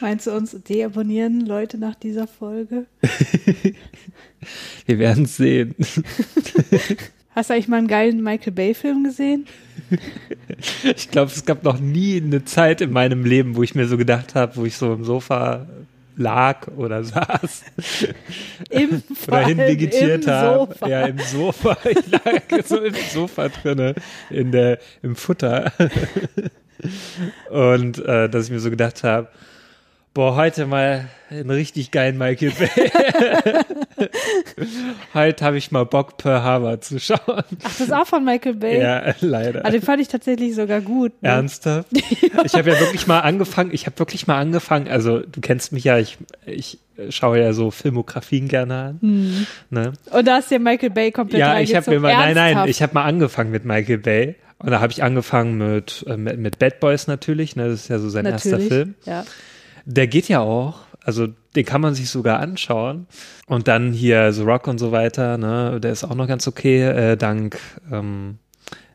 Meinst du uns deabonnieren Leute nach dieser Folge? Wir werden es sehen. Hast du eigentlich mal einen geilen Michael Bay-Film gesehen? Ich glaube, es gab noch nie eine Zeit in meinem Leben, wo ich mir so gedacht habe, wo ich so im Sofa lag oder saß Im oder hinvegetiert im habe. Sofa. Ja, im Sofa. Ich lag so im Sofa drinne, in der, im Futter. Und äh, dass ich mir so gedacht habe, boah, heute mal einen richtig geilen Michael Bay. heute habe ich mal Bock, Pearl Harbor zu schauen. Ach, das ist auch von Michael Bay? Ja, leider. Ah, den fand ich tatsächlich sogar gut. Ne? Ernsthaft? Ich habe ja wirklich mal angefangen, ich habe wirklich mal angefangen, also du kennst mich ja, ich, ich schaue ja so Filmografien gerne an. Ne? Und da hast du ja Michael Bay komplett Ja, ich habe mir mal, nein, nein, Ernsthaft? ich habe mal angefangen mit Michael Bay. Und da habe ich angefangen mit, äh, mit, mit Bad Boys natürlich, ne? das ist ja so sein erster Natürlich. Film. Ja. Der geht ja auch, also den kann man sich sogar anschauen. Und dann hier The Rock und so weiter, ne? der ist auch noch ganz okay, äh, dank ähm,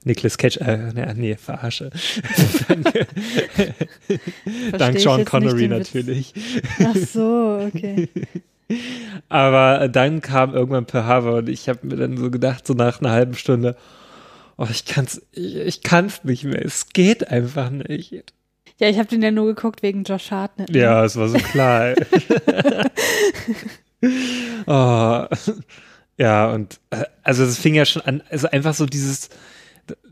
Nicolas Cage, äh, nee, nee verarsche. dank Sean Connery natürlich. Ach so, okay. Aber dann kam irgendwann Pearl Harbor und ich habe mir dann so gedacht, so nach einer halben Stunde, oh, ich kann's, ich, ich kann's nicht mehr. Es geht einfach nicht. Ja, ich habe den ja nur geguckt wegen Josh Hartnett. ne? Ja, es war so klar. oh, ja, und äh, also es fing ja schon an, also einfach so dieses,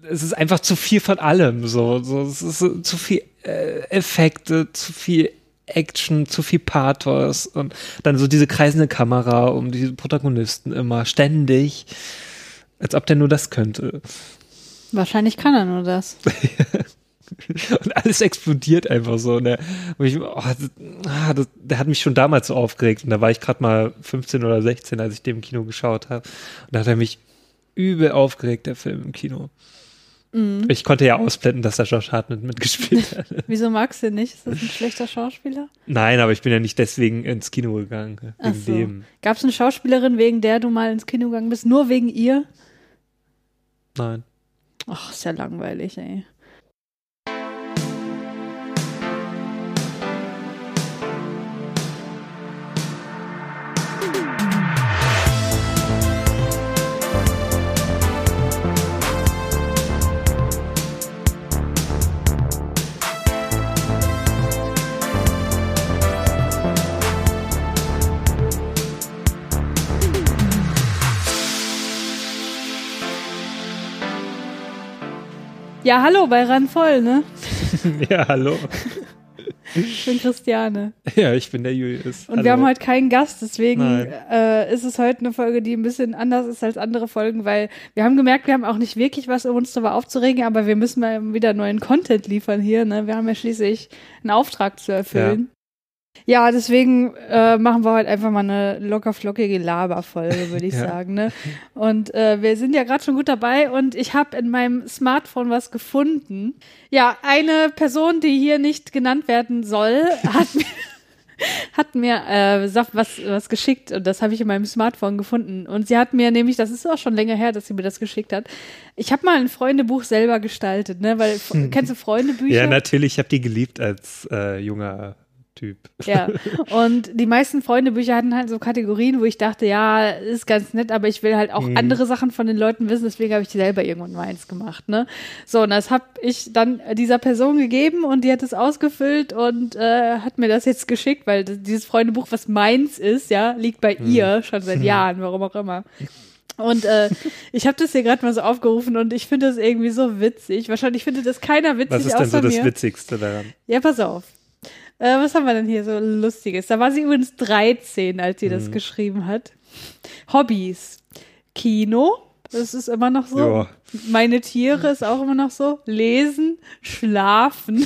es ist einfach zu viel von allem, so, so es ist so, zu viel äh, Effekte, zu viel Action, zu viel Pathos und dann so diese kreisende Kamera um die Protagonisten immer ständig, als ob der nur das könnte. Wahrscheinlich kann er nur das. Und alles explodiert einfach so. Und der, wo ich, oh, das, ah, das, der hat mich schon damals so aufgeregt. Und da war ich gerade mal 15 oder 16, als ich den im Kino geschaut habe. Und da hat er mich übel aufgeregt, der Film im Kino. Ich konnte ja ausblenden, dass da Josh Hartnett mitgespielt hat. Wieso magst du den nicht? Ist das ein schlechter Schauspieler? Nein, aber ich bin ja nicht deswegen ins Kino gegangen. Wegen Ach so. dem. Gab es eine Schauspielerin, wegen der du mal ins Kino gegangen bist? Nur wegen ihr? Nein. Ach, ist ja langweilig, ey. Ja, hallo bei Randvoll, ne? Ja, hallo. Ich bin Christiane. Ja, ich bin der Julius. Und hallo. wir haben heute keinen Gast, deswegen äh, ist es heute eine Folge, die ein bisschen anders ist als andere Folgen, weil wir haben gemerkt, wir haben auch nicht wirklich was, um uns darüber aufzuregen, aber wir müssen mal wieder neuen Content liefern hier. Ne? Wir haben ja schließlich einen Auftrag zu erfüllen. Ja, deswegen äh, machen wir heute einfach mal eine locker flockige Laberfolge, würde ich Ja. sagen. Ne? Und äh, wir sind ja gerade schon gut dabei und ich habe in meinem Smartphone was gefunden. Ja, eine Person, die hier nicht genannt werden soll, hat mir, hat mir äh, was, was geschickt und das habe ich in meinem Smartphone gefunden. Und sie hat mir nämlich, das ist auch schon länger her, dass sie mir das geschickt hat. Ich habe mal ein Freundebuch selber gestaltet, ne? Weil kennst du Freundebücher? Ja, natürlich, ich habe die geliebt als äh, junger Typ. Ja, und die meisten Freundebücher hatten halt so Kategorien, wo ich dachte, ja, ist ganz nett, aber ich will halt auch andere Sachen von den Leuten wissen, deswegen habe ich selber irgendwann mal eins gemacht, ne? So, und das habe ich dann dieser Person gegeben und die hat es ausgefüllt und äh, hat mir das jetzt geschickt, weil das, dieses Freundebuch, was meins ist, ja, liegt bei ihr schon seit Jahren, warum auch immer. Und äh, ich habe das hier gerade mal so aufgerufen und ich finde das irgendwie so witzig. Wahrscheinlich findet das keiner witzig Was ist denn außer so das mir. Witzigste daran? Ja, pass auf. Äh, was haben wir denn hier so Lustiges? Da war sie übrigens 13, als sie Mhm. das geschrieben hat. Hobbys. Kino, das ist immer noch so. Ja. Meine Tiere ist auch immer noch so. Lesen, schlafen.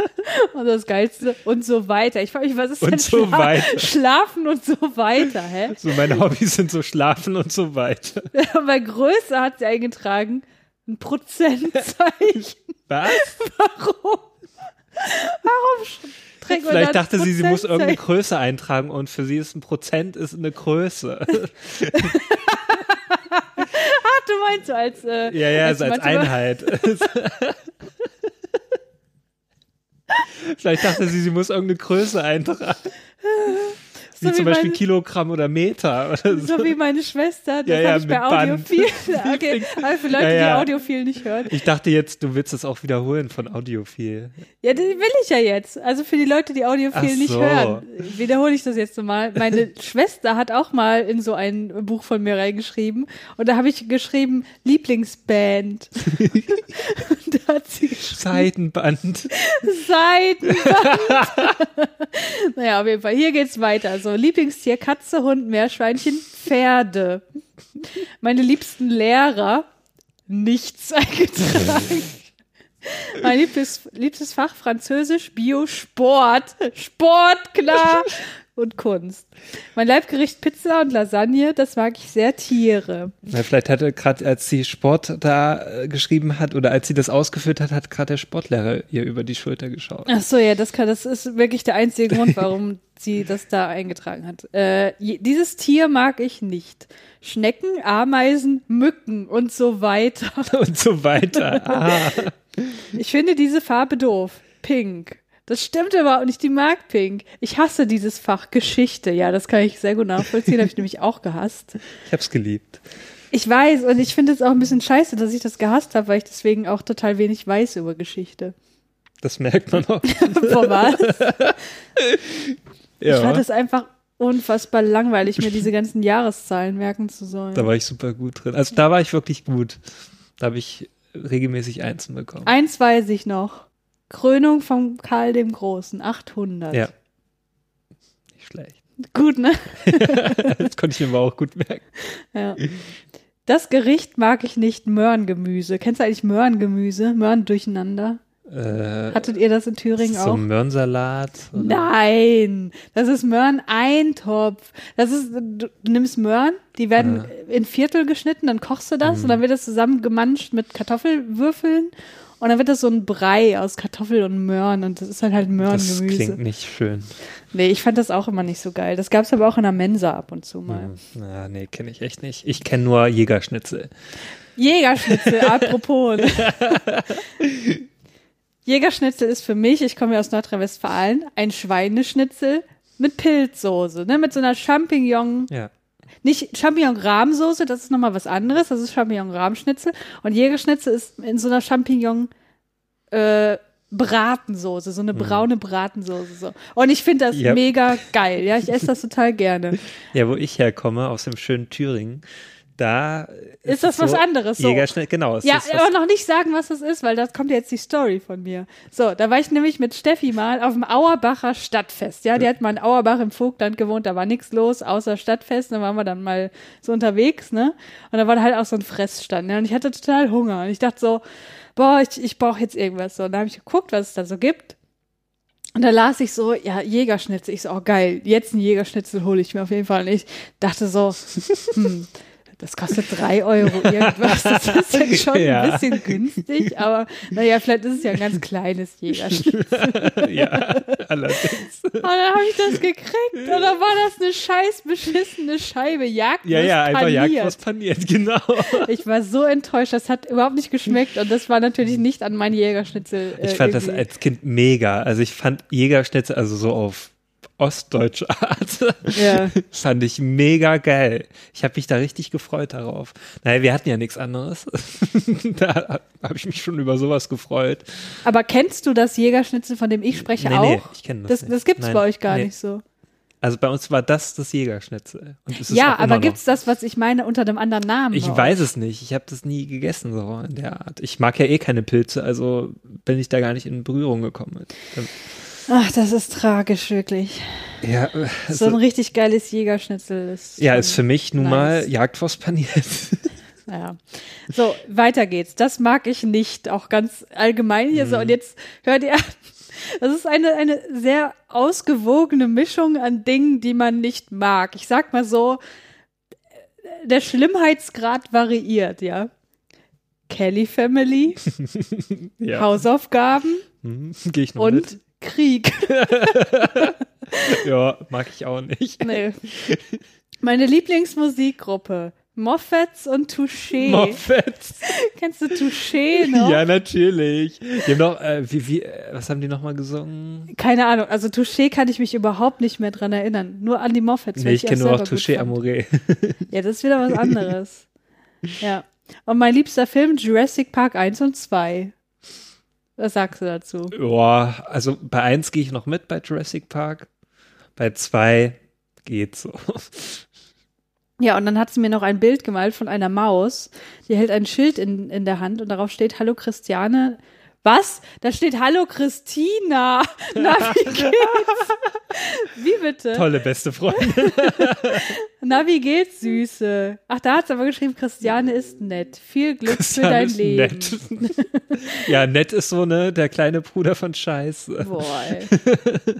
und das Geilste und so weiter. Ich frage mich, was ist Und denn so Schla weiter. Schlafen und so weiter, hä? So, meine Hobbys sind so schlafen und so weiter. Bei Größe hat sie eingetragen ein Prozentzeichen. Was? Warum? Warum da Vielleicht dachte sie, sie muss irgendeine? Größe eintragen und für sie ist ein Prozent ist eine Größe. Ach, du meinst so als, äh, Ja, ja, als als Einheit. Vielleicht dachte sie, sie muss irgendeine Größe eintragen. Wie So zum wie Beispiel meine- Kilogramm oder Meter oder so. So wie meine Schwester, das Ja, ja, habe ich bei. Audiophil. Okay, aber für Leute, Ja, ja. die Audiophil nicht hören. Ich dachte jetzt, du willst das auch wiederholen von Audiophil. Ja, das will ich ja jetzt. Also für die Leute, die Audiophil Ach nicht so. hören, wiederhole ich das jetzt nochmal. Meine Schwester hat auch mal in so ein Buch von mir reingeschrieben und da habe ich geschrieben Lieblingsband. Hat sie geschrieben Seitenband. Seitenband. naja, auf jeden Fall. Hier geht's weiter. So, Lieblingstier, Katze, Hund, Meerschweinchen, Pferde. Meine liebsten Lehrer, nichts eingetragen. Mein liebstes, liebstes Fach, Französisch, Bio, Sport. Sport, klar. Und Kunst. Mein Leibgericht, Pizza und Lasagne, das mag ich sehr, Tiere. Na, vielleicht hatte gerade, als sie Sport da äh, geschrieben hat oder als sie das ausgeführt hat, hat gerade der Sportlehrer ihr über die Schulter geschaut. Ach so, ja, das kann, das ist wirklich der einzige Grund, warum sie das da eingetragen hat. Äh, dieses Tier mag ich nicht. Schnecken, Ameisen, Mücken und so weiter. Und so weiter. Ah. Ich finde diese Farbe doof. Pink. Das stimmt überhaupt nicht. Die mag Pink. Ich hasse dieses Fach Geschichte. Ja, das kann ich sehr gut nachvollziehen. Habe ich nämlich auch gehasst. Ich hab's geliebt. Ich weiß und ich finde es auch ein bisschen scheiße, dass ich das gehasst habe, weil ich deswegen auch total wenig weiß über Geschichte. Das merkt man auch. Vor was? Ich fand Ja, es einfach unfassbar langweilig, mir diese ganzen Jahreszahlen merken zu sollen. da war ich super gut drin. Also da war ich wirklich gut. Da habe ich regelmäßig Einsen bekommen. Eins weiß ich noch. Krönung von Karl dem Großen, 800. Ja. Nicht schlecht. Gut, ne? Das konnte ich mir aber auch gut merken. Ja. Das Gericht mag ich nicht, Möhrengemüse. Kennst du eigentlich Möhrengemüse? Möhren durcheinander? Äh, Hattet ihr das in Thüringen so auch? ein Möhrensalat. oder- Nein, das ist Möhren-Eintopf. Das ist, du, du nimmst Möhren, die werden in Viertel geschnitten, dann kochst du das und dann wird das zusammen gemanscht mit Kartoffelwürfeln und dann wird das so ein Brei aus Kartoffel und Möhren und das ist dann halt Das Möhrengemüse. klingt nicht schön. Nee, ich fand das auch immer nicht so geil. Das gab's aber auch in der Mensa ab und zu mal. Na, nee, kenne ich echt nicht. Ich kenne nur Jägerschnitzel. Jägerschnitzel, apropos. Jägerschnitzel ist für mich, ich komme ja aus Nordrhein-Westfalen, ein Schweineschnitzel mit Pilzsoße, ne, mit so einer Champignon, Ja. Nicht Champignon-Rahmsoße, das ist nochmal was anderes, das ist Champignon-Rahmschnitzel und Jägerschnitzel ist in so einer Champignon äh, Bratensoße, so eine braune Bratensoße so. Und ich finde das. Ja. mega geil, ja, ich esse das total gerne. Ja, wo ich herkomme, aus dem schönen Thüringen, da Ist das es was anderes, so. Jägerschnitzel, genau. Ja, ist aber noch nicht sagen, was das ist, weil das kommt jetzt die Story von mir. So, da war ich nämlich mit Steffi mal auf dem Auerbacher Stadtfest. Ja, die hat mal in Auerbach im Vogtland gewohnt, da war nichts los, außer Stadtfest. Da waren wir dann mal so unterwegs, ne? Und da war halt auch so ein Fressstand, ne? Und ich hatte total Hunger. Und ich dachte so, boah, ich, ich brauche jetzt irgendwas. So, und da habe ich geguckt, was es da so gibt. Und da las ich so, ja, Jägerschnitzel. Ich so, oh geil, jetzt ein Jägerschnitzel hole ich mir auf jeden Fall. Und ich dachte so, hm, das kostet drei Euro irgendwas. Das ist jetzt schon Ja. ein bisschen günstig, aber naja, vielleicht ist es ja ein ganz kleines Jägerschnitzel. ja, allerdings. Und dann habe ich das gekriegt und dann war das eine scheiß beschissene Scheibe Jagdwurst Ja, ja, einfach paniert. Jagdwurst paniert, genau. Ich war so enttäuscht, das hat überhaupt nicht geschmeckt und das war natürlich nicht an mein Jägerschnitzel. Äh, Ich fand das irgendwie. als Kind mega. Also ich fand Jägerschnitzel, also so auf ostdeutsche Art, Ja. fand ich mega geil. Ich habe mich da richtig gefreut darauf. Naja, wir hatten ja nichts anderes. da habe ich mich schon über sowas gefreut. Aber kennst du das Jägerschnitzel, von dem ich spreche, Nee, auch? nee, ich kenne das das, nicht. das gibt's Nein, bei euch gar nee. nicht so. Also bei uns war das das Jägerschnitzel. Es Ja, aber noch. gibt's das, was ich meine, unter einem anderen Namen? Ich weiß es nicht. Ich habe das nie gegessen, so in der Art. Ich mag ja eh keine Pilze, also bin ich da gar nicht in Berührung gekommen mit. Ach, das ist tragisch, wirklich. Ja, äh, So ein richtig geiles Jägerschnitzel ist. ja ist für mich nun nice. mal Jagdwurst paniert. Ja. So, weiter geht's. Das mag ich nicht, auch ganz allgemein hier Mhm. so. Und jetzt hört ihr, das ist eine, eine sehr ausgewogene Mischung an Dingen, die man nicht mag. Ich sag mal so, der Schlimmheitsgrad variiert, ja. Kelly Family, ja, Hausaufgaben hm, gehe ich noch mit. Krieg. Ja, mag ich auch nicht. Nee. Meine Lieblingsmusikgruppe. Moffats und Touché. Moffats. Kennst du Touché noch? Ja, natürlich. Die haben noch, äh, wie, wie, äh, was haben die nochmal gesungen? Keine Ahnung, also Touché kann ich mich überhaupt nicht mehr dran erinnern. Nur an die Moffats. Nee, weil ich kenne nur auch Touché. Amore. Ja, das ist wieder was anderes. ja. Und mein liebster Film, Jurassic Park 1 und 2. Was sagst du dazu? Boah, also bei eins gehe ich noch mit bei Jurassic Park. Bei zwei geht's so. Ja, und dann hat sie mir noch ein Bild gemalt von einer Maus. Die hält ein Schild in, in der Hand und darauf steht Hallo Christiane. Was? Da steht Hallo Christina. Na, wie geht's? Wie bitte? Tolle beste Freundin. Na, wie geht's, Süße? Ach, da hat's aber geschrieben, Christiane ist nett. Viel Glück für dein ist Leben. Nett. ja, nett ist so, ne, der kleine Bruder von Scheiße. Boah, ey.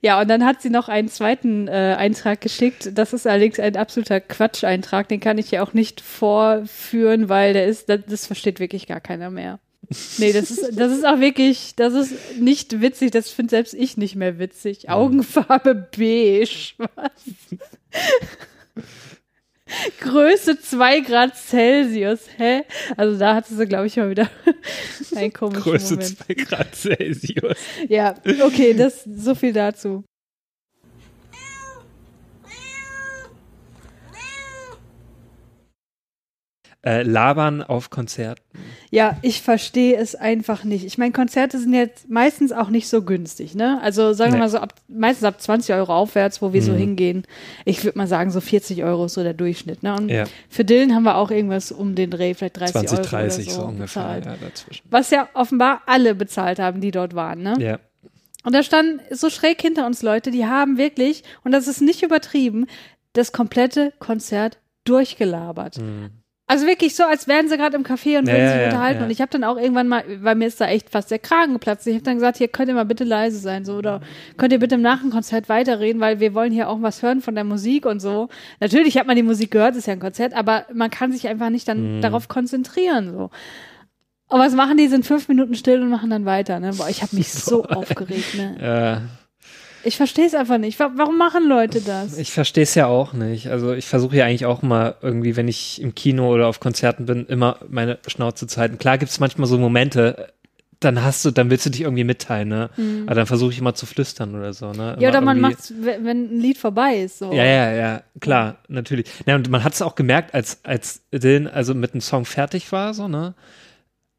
Ja, und dann hat sie noch einen zweiten äh, Eintrag geschickt. Das ist allerdings ein absoluter Quatsch-Eintrag. Den kann ich ja auch nicht vorführen, weil der ist, das, das versteht wirklich gar keiner mehr. Nee, das ist, das ist auch wirklich, das ist nicht witzig. Das finde selbst ich nicht mehr witzig. Augenfarbe beige. Was? Größe 2 Grad Celsius. Hä? Also da hatte sie, glaube ich, mal wieder einen komischen Größe Moment. 2 Grad Celsius. Ja, okay, das so viel dazu. Äh, labern auf Konzerten. Ja, ich verstehe es einfach nicht. Ich meine, Konzerte sind jetzt meistens auch nicht so günstig, ne? Also sagen wir Nee. mal so, ab, meistens ab 20 Euro aufwärts, wo wir so Mhm. hingehen. Ich würde mal sagen, so 40 Euro ist so der Durchschnitt, ne? Und Ja. für Dillen haben wir auch irgendwas um den Dreh, vielleicht 30 20, Euro 30 oder so, so, ungefähr. bezahlt. Ja, dazwischen. Was ja offenbar alle bezahlt haben, die dort waren, ne? Ja. Und da standen so schräg hinter uns Leute, die haben wirklich, und das ist nicht übertrieben, das komplette Konzert durchgelabert. Mhm. Also wirklich so, als wären sie gerade im Café und Ja, würden ja, sich ja, unterhalten. ja. Und ich habe dann auch irgendwann mal, weil mir ist da echt fast der Kragen geplatzt. Ich habe dann gesagt, hier könnt ihr mal bitte leise sein, so oder könnt ihr bitte im Nachkonzert weiterreden, weil wir wollen hier auch was hören von der Musik und so. Natürlich hat man die Musik gehört, ist ja ein Konzert, aber man kann sich einfach nicht dann Mhm. darauf konzentrieren so. Und was machen die? Sind fünf Minuten still und machen dann weiter. Ne? Boah, ich habe mich so aufgeregt. Ne? Äh, Ich verstehe es einfach nicht. Wa- Warum machen Leute das? ich verstehe es ja auch nicht. Also ich versuche ja eigentlich auch mal irgendwie, wenn ich im Kino oder auf Konzerten bin, immer meine Schnauze zu halten. Klar gibt es manchmal so Momente, dann hast du, dann willst du dich irgendwie mitteilen, ne? Aber dann versuche ich immer zu flüstern oder so, ne? Mhm. ja, Immer oder man macht's, we- wenn ein Lied vorbei ist. So. Ja, ja, ja, klar, natürlich. Ja, und man hat es auch gemerkt, als, als Dylan also mit dem Song fertig war, so, ne?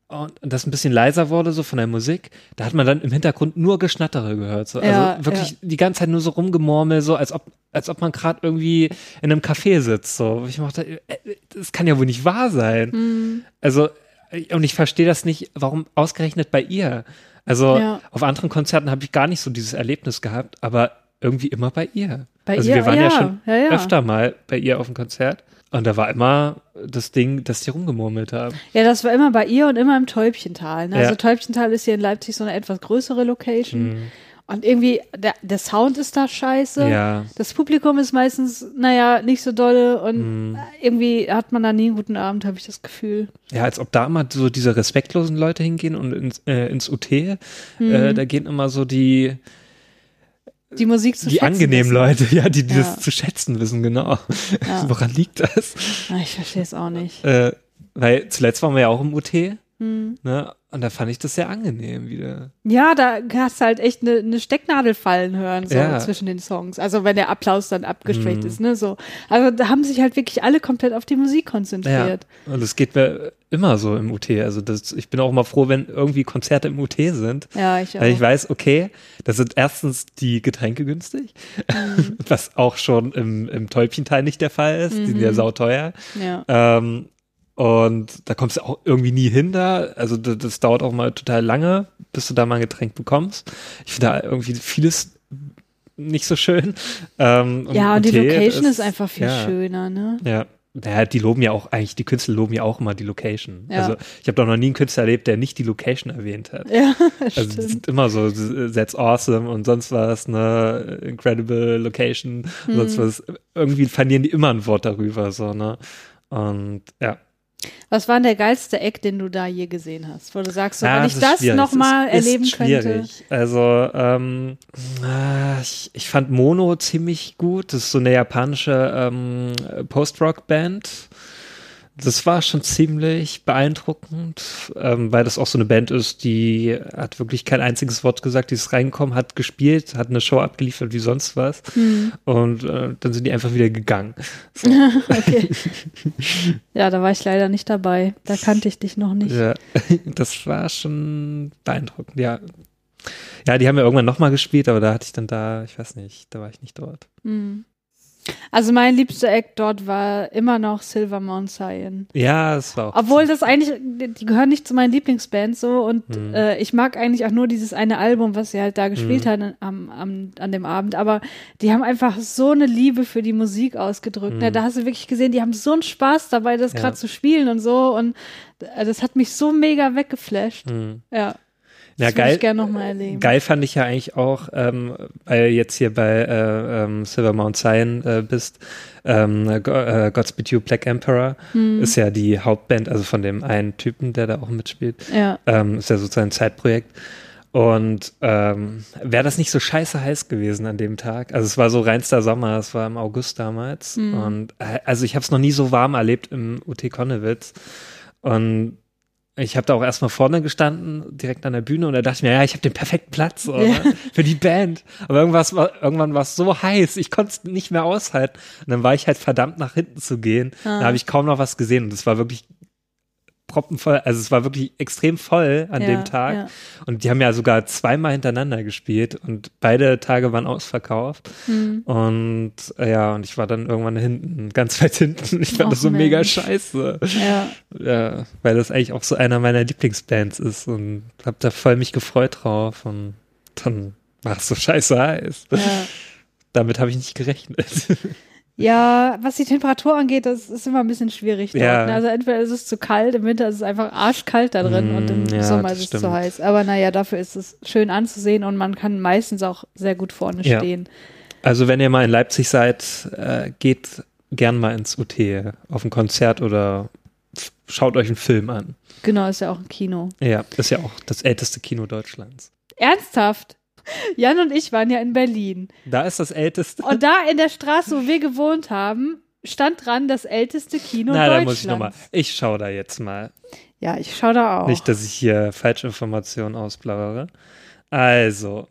Und das ein bisschen leiser wurde, so von der Musik, da hat man dann im Hintergrund nur Geschnattere gehört. So. Also Ja, wirklich die ganze Zeit nur so rumgemurmel, so als ob, als ob man gerade irgendwie in einem Café sitzt. So. Ich dachte, äh, das kann ja wohl nicht wahr sein. Mhm. Also, äh, und ich verstehe das nicht, warum ausgerechnet bei ihr. Also Ja. auf anderen Konzerten habe ich gar nicht so dieses Erlebnis gehabt, aber irgendwie immer bei ihr. Bei also ihr, wir waren ja, ja, schon ja, ja. öfter mal bei ihr auf dem Konzert und da war immer das Ding, dass die rumgemurmelt haben. Ja, das war immer bei ihr und immer im Täubchental. Ne? Ja. Also Täubchental ist hier in Leipzig so eine etwas größere Location. Mhm. Und irgendwie, der, der Sound ist da scheiße. Ja. Das Publikum ist meistens, naja, nicht so dolle und Mhm. irgendwie hat man da nie einen guten Abend, habe ich das Gefühl. Ja, als ob da immer so diese respektlosen Leute hingehen und ins, äh, ins UT, äh, Mhm. da gehen immer so die, Die Musik zu die schätzen angenehmen wissen. Leute, ja, die, die Ja. das zu schätzen wissen, genau. Ja. Woran liegt das? Ah, ich verstehe es auch nicht. Äh, weil zuletzt waren wir ja auch im UT, Hm. ne? Und da fand ich das sehr angenehm wieder. Ja, da hast du halt echt eine ne Stecknadel fallen hören, so Ja. zwischen den Songs. Also wenn der Applaus dann abgeschwächt Mhm. ist, ne, so. Also da haben sich halt wirklich alle komplett auf die Musik konzentriert. Ja. Und das geht mir immer so im UT. Also das, ich bin auch immer froh, wenn irgendwie Konzerte im UT sind. Ja, ich auch. Weil ich weiß, okay, da sind erstens die Getränke günstig, Mhm. was auch schon im, im Täubchenteil nicht der Fall ist. Die sind ja Mhm. sauteuer. ja. Ähm, und da kommst du auch irgendwie nie hin da. Also das, das dauert auch mal total lange, bis du da mal ein Getränk bekommst. Ich finde da irgendwie vieles nicht so schön. Ähm, Ja, und die UT Location ist, einfach viel ja, schöner, ne? Ja. Naja, die loben ja auch eigentlich, die Künstler loben ja auch immer die Location. Ja. Also ich habe doch noch nie einen Künstler erlebt, der nicht die Location erwähnt hat. Ja, Also die stimmt. sind immer so, that's awesome und sonst was, ne, incredible location, und Mhm. sonst was. Irgendwie verlieren die immer ein Wort darüber, so, ne. Und ja. Was war denn der geilste Eck, den du da je gesehen hast? Wo du sagst, so, Ja, wenn ich das nochmal erleben könnte. schwierig. Also, ähm, ich, ich fand Mono ziemlich gut. Das ist so eine japanische ähm, Post-Rock-Band. Das war schon ziemlich beeindruckend, ähm, weil das auch so eine Band ist, die hat wirklich kein einziges Wort gesagt, die ist reingekommen, hat gespielt, hat eine Show abgeliefert wie sonst was Hm. und äh, dann sind die einfach wieder gegangen. So. okay. Ja, da war ich leider nicht dabei. Da kannte ich dich noch nicht. Ja, das war schon beeindruckend, ja. Ja, die haben ja irgendwann nochmal gespielt, aber da hatte ich dann da, ich weiß nicht, da war ich nicht dort. Hm. Also mein liebster Act dort war immer noch Silver Mount Zion. Ja, es war auch. Obwohl das eigentlich, die gehören nicht zu meinen Lieblingsbands so und Hm. äh, ich mag eigentlich auch nur dieses eine Album, was sie halt da gespielt Hm. haben am, am, an dem Abend. Aber die haben einfach so eine Liebe für die Musik ausgedrückt. Ne? Hm. Da hast du wirklich gesehen, die haben so einen Spaß dabei, das Ja. gerade zu spielen und so. Und äh, das hat mich so mega weggeflasht. Hm. Ja. Ja, Das geil. ich gerne nochmal erleben. Geil fand ich ja eigentlich auch, ähm, weil du jetzt hier bei äh, ähm, Silver Mount Zion äh, bist, ähm, äh, Godspeed You Black Emperor Hm. ist ja die Hauptband, also von dem einen Typen, der da auch mitspielt. Ja. Ähm, ist ja sozusagen ein Zeitprojekt. Und ähm, wäre das nicht so scheiße heiß gewesen an dem Tag? Also es war so reinster Sommer, es war im August damals. Mhm. Und äh, also ich habe es noch nie so warm erlebt im UT Konnewitz. Und ich habe da auch erstmal vorne gestanden, direkt an der Bühne, und da dachte ich mir, ja, ich habe den perfekten Platz so, Ja. ne, für die Band. Aber irgendwas war, irgendwann war es so heiß, ich konnte es nicht mehr aushalten. Und dann war ich halt verdammt nach hinten zu gehen. Ah. Da habe ich kaum noch was gesehen und es war wirklich proppenvoll, also es war wirklich extrem voll an ja, dem Tag. Ja. Und die haben ja sogar zweimal hintereinander gespielt und beide Tage waren ausverkauft. Hm. Und äh, ja, und ich war dann irgendwann hinten, ganz weit hinten. Ich fand Och, das so mega Mensch. scheiße. ja. Ja, weil das eigentlich auch so einer meiner Lieblingsbands ist und hab da voll mich gefreut drauf und dann war es so scheiße heiß. Damit habe ich nicht gerechnet. Ja, was die Temperatur angeht, das ist immer ein bisschen schwierig. Dort, Ja. ne? Also entweder ist es zu kalt, im Winter ist es einfach arschkalt da drin Mm, und im ja, Sommer ist es zu stimmt. heiß. Aber naja, dafür ist es schön anzusehen und man kann meistens auch sehr gut vorne Ja. stehen. Also wenn ihr mal in Leipzig seid, äh, geht gern mal ins UT auf ein Konzert oder schaut euch einen Film an. Genau, ist ja auch ein Kino. Ja, ist ja auch das älteste Kino Deutschlands. Ernsthaft? Jan und ich waren ja in Berlin. Da ist das älteste. Und da in der Straße, wo wir gewohnt haben, stand dran das älteste Kino Na, da Deutschlands. muss ich nochmal. Ich schaue da jetzt mal. Ja, ich schaue da auch. Nicht, dass ich hier Falschinformationen ausplaudere. Also.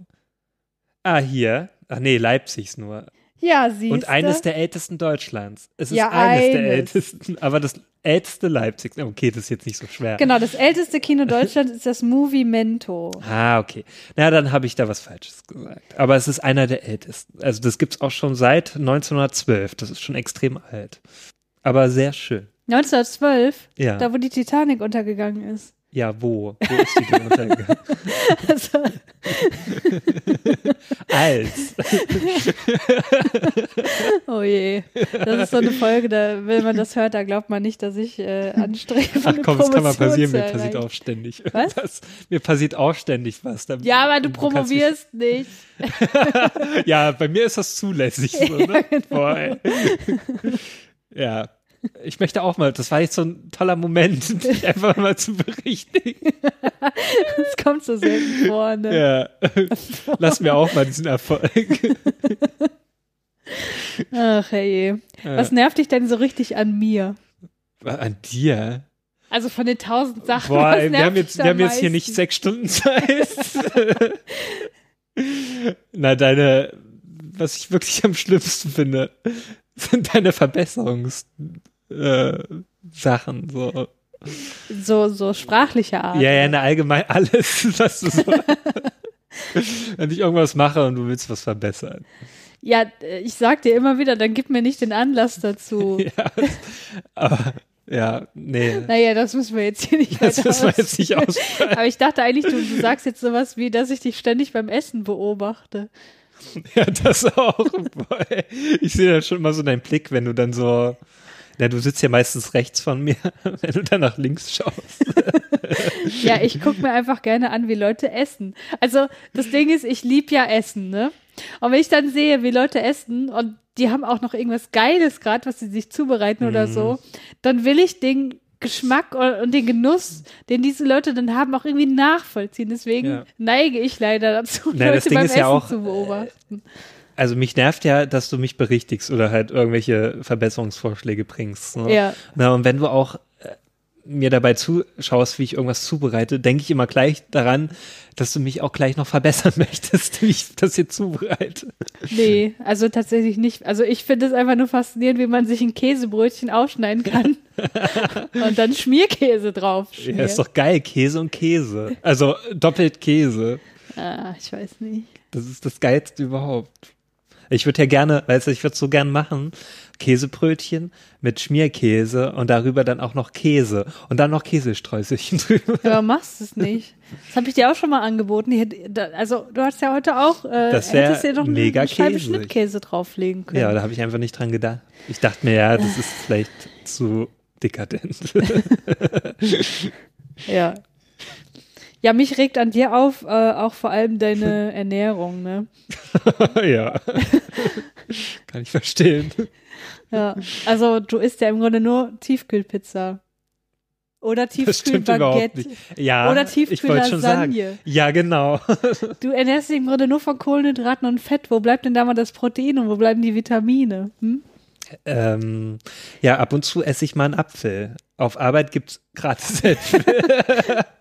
Ah, hier. Ach nee, Leipzigs nur. ja, siehst Und eines der ältesten Deutschlands. Es ist Ja, eines, der eines. ältesten, aber das älteste Leipzigs. Okay, das ist jetzt nicht so schwer. Genau, das älteste Kino Deutschlands ist das Movimento. Ah, okay. Na, dann habe ich da was Falsches gesagt. Aber es ist einer der ältesten. Also das gibt's auch schon seit 1912. Das ist schon extrem alt. Aber sehr schön. 1912, Ja. da wo die Titanic untergegangen ist. Ja, wo? Wo ist die denn untergegangen? Also, Als. oh je. Das ist so eine Folge, da, wenn man das hört, da glaubt man nicht, dass ich äh, anstrebe. Ach komm, das kann mal passieren. Mir passiert auch ständig Was? irgendwas. Mir passiert auch ständig was. Da- Ja, aber du mich- promovierst nicht. ja, bei mir ist das zulässig. So, ne? genau. Boah, ja. Ich möchte auch mal, das war jetzt so ein toller Moment, dich einfach mal zu berichtigen. Das kommt so selten vor, ne? Ja. Lass mir auch mal diesen Erfolg. Ach, hey. Was nervt dich denn so richtig an mir? An dir? Also von den tausend Sachen. Boah, was ey, wir haben jetzt, wir haben jetzt hier nicht sechs Stunden Zeit. Na, deine, was ich wirklich am schlimmsten finde, sind deine Verbesserungs, äh, Sachen, so. So, so sprachliche Art. Ja, ja, na, allgemein alles, was du so, wenn ich irgendwas mache und du willst was verbessern. Ja, äh, ich sag dir immer wieder, dann gib mir nicht den Anlass dazu. Ja, aber, ja, nee, Naja, das müssen wir jetzt hier nicht das müssen wir jetzt nicht ausführen. Aber ich dachte eigentlich, du, du sagst jetzt sowas wie, dass ich dich ständig beim Essen beobachte. Ja, das auch. Ich sehe dann schon immer so deinen Blick, wenn du dann so, ja, du sitzt ja meistens rechts von mir, wenn du dann nach links schaust. Ja, ich gucke mir einfach gerne an, wie Leute essen. Also das Ding ist, ich lieb ja Essen, ne? Und wenn ich dann sehe, wie Leute essen und die haben auch noch irgendwas Geiles gerade, was sie sich zubereiten oder Mhm. so, dann will ich den Geschmack und den Genuss, den diese Leute dann haben, auch irgendwie nachvollziehen. Deswegen Ja. neige ich leider dazu, Na, das Leute beim Essen ja auch, zu beobachten. Also mich nervt ja, dass du mich berichtigst oder halt irgendwelche Verbesserungsvorschläge bringst. Ne? Ja. Na, und wenn du auch äh, mir dabei zuschaust, wie ich irgendwas zubereite, denke ich immer gleich daran, dass du mich auch gleich noch verbessern möchtest, wie ich das hier zubereite. Nee, also tatsächlich nicht. Also ich finde es einfach nur faszinierend, wie man sich ein Käsebrötchen aufschneiden kann und dann Schmierkäse drauf schmiert. Ja, ist doch geil, Käse und Käse. Also doppelt Käse. Ah, ich weiß nicht. Das ist das Geilste überhaupt. Ich würde ja gerne, weißt du, ich würde so gern machen, Käsebrötchen mit Schmierkäse und darüber dann auch noch Käse und dann noch Käsestreuselchen drüber. Ja, aber machst es nicht. Das habe ich dir auch schon mal angeboten. Also du hast ja heute auch, äh, Das hättest dir doch mega eine Scheibe käsig. Schnittkäse drauflegen können. Ja, da habe ich einfach nicht dran gedacht. Ich dachte mir, ja, das ist vielleicht zu dekadent. Ja. Ja, mich regt an dir auf, äh, auch vor allem deine Ernährung, ne? ja. Kann ich verstehen. Ja. Also du isst ja im Grunde nur Tiefkühlpizza. Oder Tiefkühlbaguette. Ja, Oder. Tiefkühllasagne. Ja, genau. Du ernährst dich im Grunde nur von Kohlenhydraten und Fett. Wo bleibt denn da mal das Protein und wo bleiben die Vitamine? Hm? Ähm, ja, ab und zu esse ich mal einen Apfel. Auf Arbeit gibt's gratis Äpfel.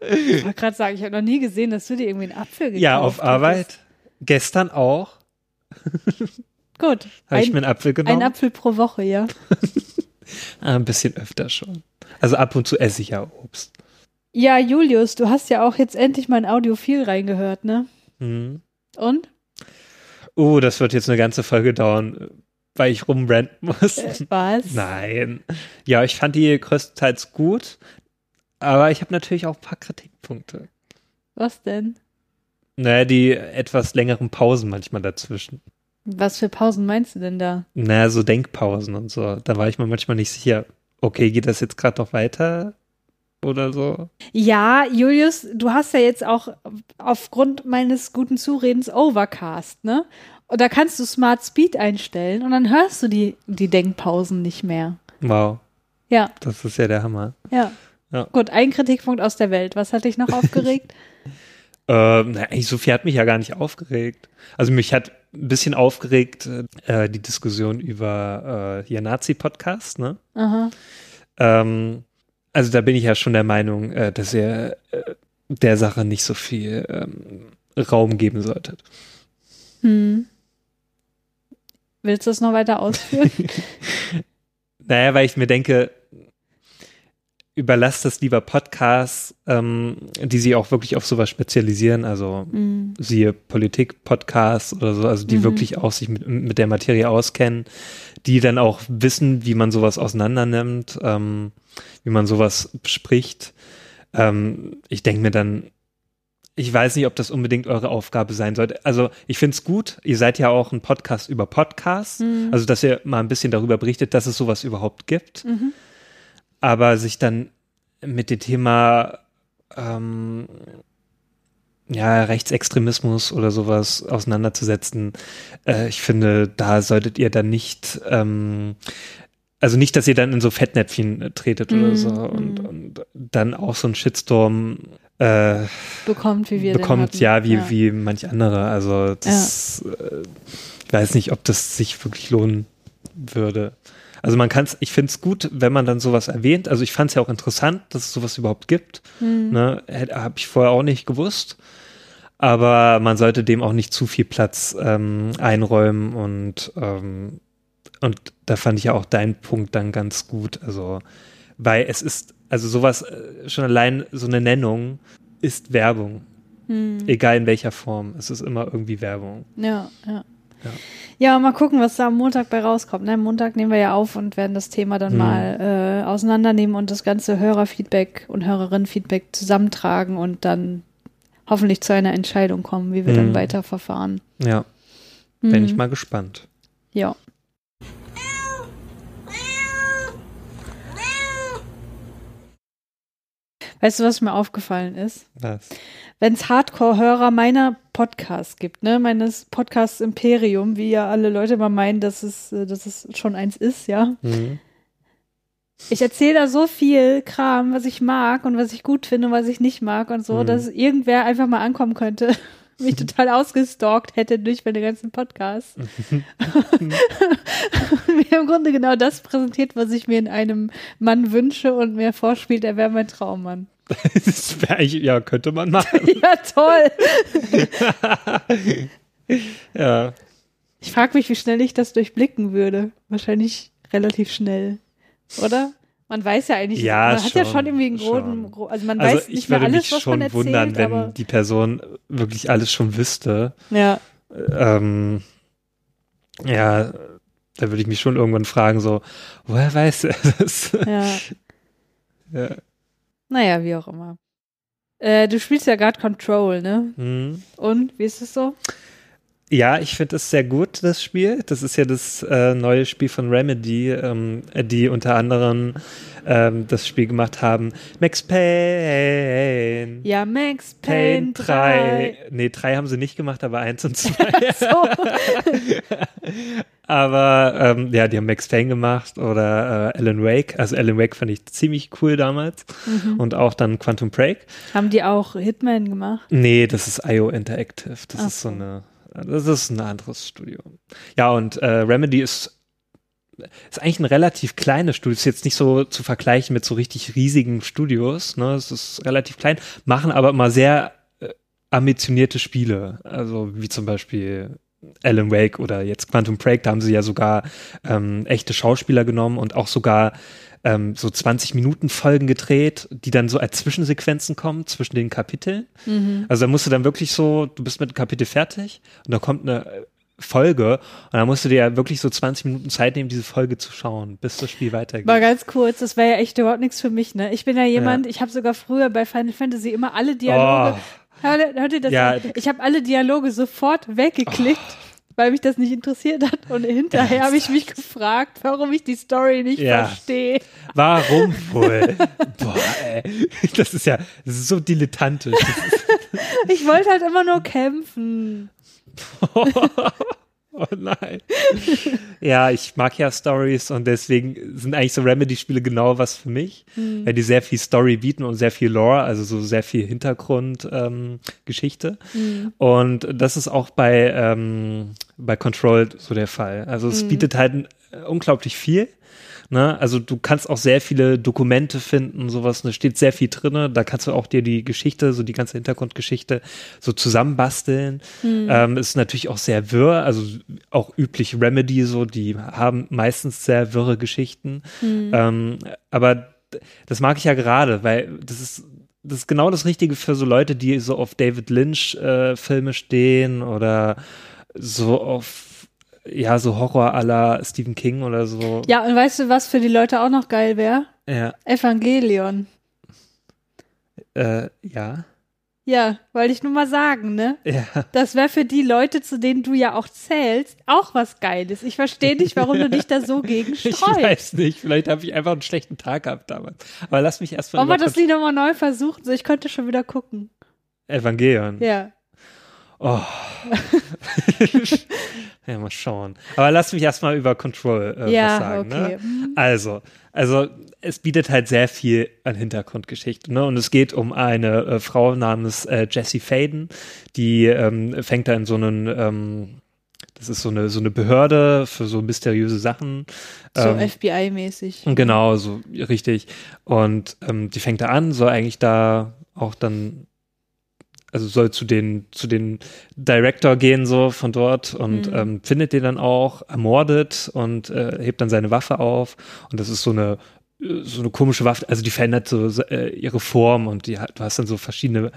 Ich wollte gerade sagen, ich habe noch nie gesehen, dass du dir irgendwie einen Apfel gekauft ja, auf. Arbeit. Gestern auch. Gut. Habe ich mir Ein, einen Apfel genommen. ein Apfel pro Woche, ja. Ah, ein bisschen öfter schon. Also ab und zu esse ich ja Obst. Ja, Julius, du hast ja auch jetzt endlich mal ein Audiophil reingehört, ne? Mhm. Und? Oh, das wird jetzt eine ganze Folge dauern, weil ich rumranten muss. Äh, was? Nein. Ja, ich fand die größtenteils gut, aber ich habe natürlich auch ein paar Kritikpunkte. Was denn? Naja, die etwas längeren Pausen manchmal dazwischen. Was für Pausen meinst du denn da? Naja, so Denkpausen und so. Da war ich mir manchmal nicht sicher, okay, geht das jetzt gerade noch weiter oder so? Ja, Julius, du hast ja jetzt auch aufgrund meines guten Zuredens Overcast, ne? Und da kannst du Smart Speed einstellen und dann hörst du die, die Denkpausen nicht mehr. Wow, Ja, das ist ja der Hammer. ja. Ja. Gut, ein Kritikpunkt aus der Welt. Was hat dich noch aufgeregt? Ähm, na, eigentlich, Sophie hat mich ja gar nicht aufgeregt. Also mich hat ein bisschen aufgeregt äh, die Diskussion über äh, hier Nazi-Podcast, ne? Aha. Ähm, also da bin ich ja schon der Meinung, äh, dass ihr äh, der Sache nicht so viel ähm, Raum geben solltet. Hm. Willst du es noch weiter ausführen? Naja, weil ich mir denke, überlasst das lieber Podcasts, ähm, die sich auch wirklich auf sowas spezialisieren, also hm. siehe Politik-Podcasts oder so, also die Mhm. wirklich auch sich mit, mit der Materie auskennen, die dann auch wissen, wie man sowas auseinander nimmt, ähm, wie man sowas bespricht. Ähm, ich denke mir dann, ich weiß nicht, ob das unbedingt eure Aufgabe sein sollte. Also ich finde es gut, ihr seid ja auch ein Podcast über Podcasts, Mhm. also dass ihr mal ein bisschen darüber berichtet, dass es sowas überhaupt gibt Mhm. aber sich dann mit dem Thema ähm, ja, Rechtsextremismus oder sowas auseinanderzusetzen, äh, ich finde, da solltet ihr dann nicht, ähm, also nicht, dass ihr dann in so Fettnäpfchen tretet oder Mm, so und, mm. und dann auch so einen Shitstorm äh, Bekommt, wie wir bekommt, ja, wie, wie manch andere. Also das, äh, ich weiß nicht, ob das sich wirklich lohnen würde. Also man kann es, ich finde es gut, wenn man dann sowas erwähnt. Also ich fand es ja auch interessant, dass es sowas überhaupt gibt. Hm. Ne? Habe ich vorher auch nicht gewusst. Aber man sollte dem auch nicht zu viel Platz ähm, einräumen und ähm, und da fand ich ja auch deinen Punkt dann ganz gut. Also, weil es ist, also sowas, äh, schon allein so eine Nennung ist Werbung. Hm. Egal in welcher Form. Es ist immer irgendwie Werbung. Ja, ja. Ja. Ja, mal gucken, was da am Montag bei rauskommt. Ne? Am Montag nehmen wir ja auf und werden das Thema dann Hm. mal äh, auseinandernehmen und das ganze Hörerfeedback und Hörerinnenfeedback zusammentragen und dann hoffentlich zu einer Entscheidung kommen, wie wir dann Hm. weiter verfahren. Ja, bin Hm. ich mal gespannt. Ja. Weißt du, was mir aufgefallen ist? Was? wenn es Hardcore-Hörer meiner Podcasts gibt, ne, meines Podcasts Imperium, wie ja alle Leute immer meinen, dass es, äh, dass es schon eins ist, ja. Mhm. Ich erzähle da so viel Kram, was ich mag und was ich gut finde und was ich nicht mag und so, Mhm. dass irgendwer einfach mal ankommen könnte mich total ausgestalkt hätte durch meine ganzen Podcasts. mir im Grunde genau das präsentiert, was ich mir in einem Mann wünsche und mir vorspielt, er wäre mein Traummann. das wäre eigentlich, ja, könnte man machen. ja, toll. ja. Ich frage mich, wie schnell ich das durchblicken würde. Wahrscheinlich relativ schnell, oder? Man weiß ja eigentlich, Ja, man hat schon, ja schon irgendwie einen großen, schon. also man Also weiß ich nicht mehr würde alles, mich was schon man erzählt, wundern, wenn die Person wirklich alles schon wüsste. ja, Ähm, ja, da würde ich mich schon irgendwann fragen, so, woher weiß er das? ja. ja. Naja, wie auch immer. Äh, du spielst ja gerade Control, ne? Hm. Und, wie ist es so? Ja, ich finde es sehr gut, das Spiel. Das ist ja das äh, neue Spiel von Remedy, ähm, die unter anderem ähm, das Spiel gemacht haben. Max Payne. Ja, Max Payne Payne 3. 3. Nee, 3 haben sie nicht gemacht, aber 1 und 2. So. aber ähm, ja, die haben Max Payne gemacht oder äh, Alan Wake. Also Alan Wake fand ich ziemlich cool damals. Mhm. Und auch dann Quantum Break. Haben die auch Hitman gemacht? Nee, das ist IO Interactive. Das Ach ist so. eine, das ist ein anderes Studio. Ja, und äh, Remedy ist, ist eigentlich ein relativ kleines Studio. Ist jetzt nicht so zu vergleichen mit so richtig riesigen Studios. Ne? Es ist relativ klein, machen aber immer sehr äh, ambitionierte Spiele. Also wie zum Beispiel Alan Wake oder jetzt Quantum Break, da haben sie ja sogar ähm, echte Schauspieler genommen und auch sogar ähm, so 20 Minuten Folgen gedreht, die dann so als Zwischensequenzen kommen zwischen den Kapiteln. Mhm. Also da musst du dann wirklich so, du bist mit dem Kapitel fertig und da kommt eine äh, Folge und dann musst du dir ja wirklich so 20 Minuten Zeit nehmen, diese Folge zu schauen, bis das Spiel weitergeht. Mal ganz kurz, das wäre ja echt überhaupt nichts für mich, ne? Ich bin ja jemand, ich habe sogar früher bei Final Fantasy immer alle Dialoge, hört, hört ihr das Oh. Ja. an? Ich habe alle Dialoge sofort weggeklickt, weil mich das nicht interessiert hat und hinterher habe ich mich gefragt, warum ich die Story nicht Ja. verstehe. Warum wohl? Boah, ey. Das ist ja, so dilettantisch. Ich wollte halt immer nur kämpfen. oh nein. Ja, ich mag ja Stories und deswegen sind eigentlich so Remedy-Spiele genau was für mich, Hm. weil die sehr viel Story bieten und sehr viel Lore, also so sehr viel Hintergrundgeschichte. Ähm, Geschichte. Hm. Und das ist auch bei, ähm, bei Control so der Fall. Also es bietet halt äh, unglaublich viel. Ne? Also du kannst auch sehr viele Dokumente finden, sowas, da steht sehr viel drinne. Da kannst du auch dir die Geschichte, so die ganze Hintergrundgeschichte so zusammenbasteln. Ähm, ist natürlich auch sehr wirr, also auch üblich Remedy, so, die haben meistens sehr wirre Geschichten. Ähm, aber das mag ich ja gerade, weil das ist das ist genau das Richtige für so Leute, die so auf David Lynch äh, Filme stehen oder so auf ja so Horror aller Stephen King oder so. Ja, und weißt du, was für die Leute auch noch geil wäre? Ja, Evangelion. äh, ja, Ja, wollte ich nur mal sagen, ne? ja. Das wäre für die Leute, zu denen du ja auch zählst, auch was Geiles. Ich verstehe nicht, warum du dich da so gegen Ich sträubst. weiß nicht, vielleicht habe ich einfach einen schlechten Tag gehabt damals. Aber lass mich erstmal Wollen wir das nicht nochmal neu versuchen? So, ich könnte schon wieder gucken. Evangelion. Ja. Oh. ja, mal schauen. Aber lass mich erstmal über Control äh, Ja, was sagen. okay. Ne? Also, also es bietet halt sehr viel an Hintergrundgeschichte. Ne? Und es geht um eine äh, Frau namens äh, Jessie Faden, die ähm, fängt da in so einen, ähm, das ist so eine, so eine Behörde für so mysteriöse Sachen. So Ähm, FBI-mäßig. Genau, so richtig. Und ähm, die fängt da an, soll eigentlich da auch dann, also soll zu den, zu den Director gehen, so von dort und Mhm. ähm, findet den dann auch, ermordet und äh, hebt dann seine Waffe auf. Und das ist so eine so eine komische Waffe, also die verändert so äh, ihre Form und die hat, du hast dann so verschiedene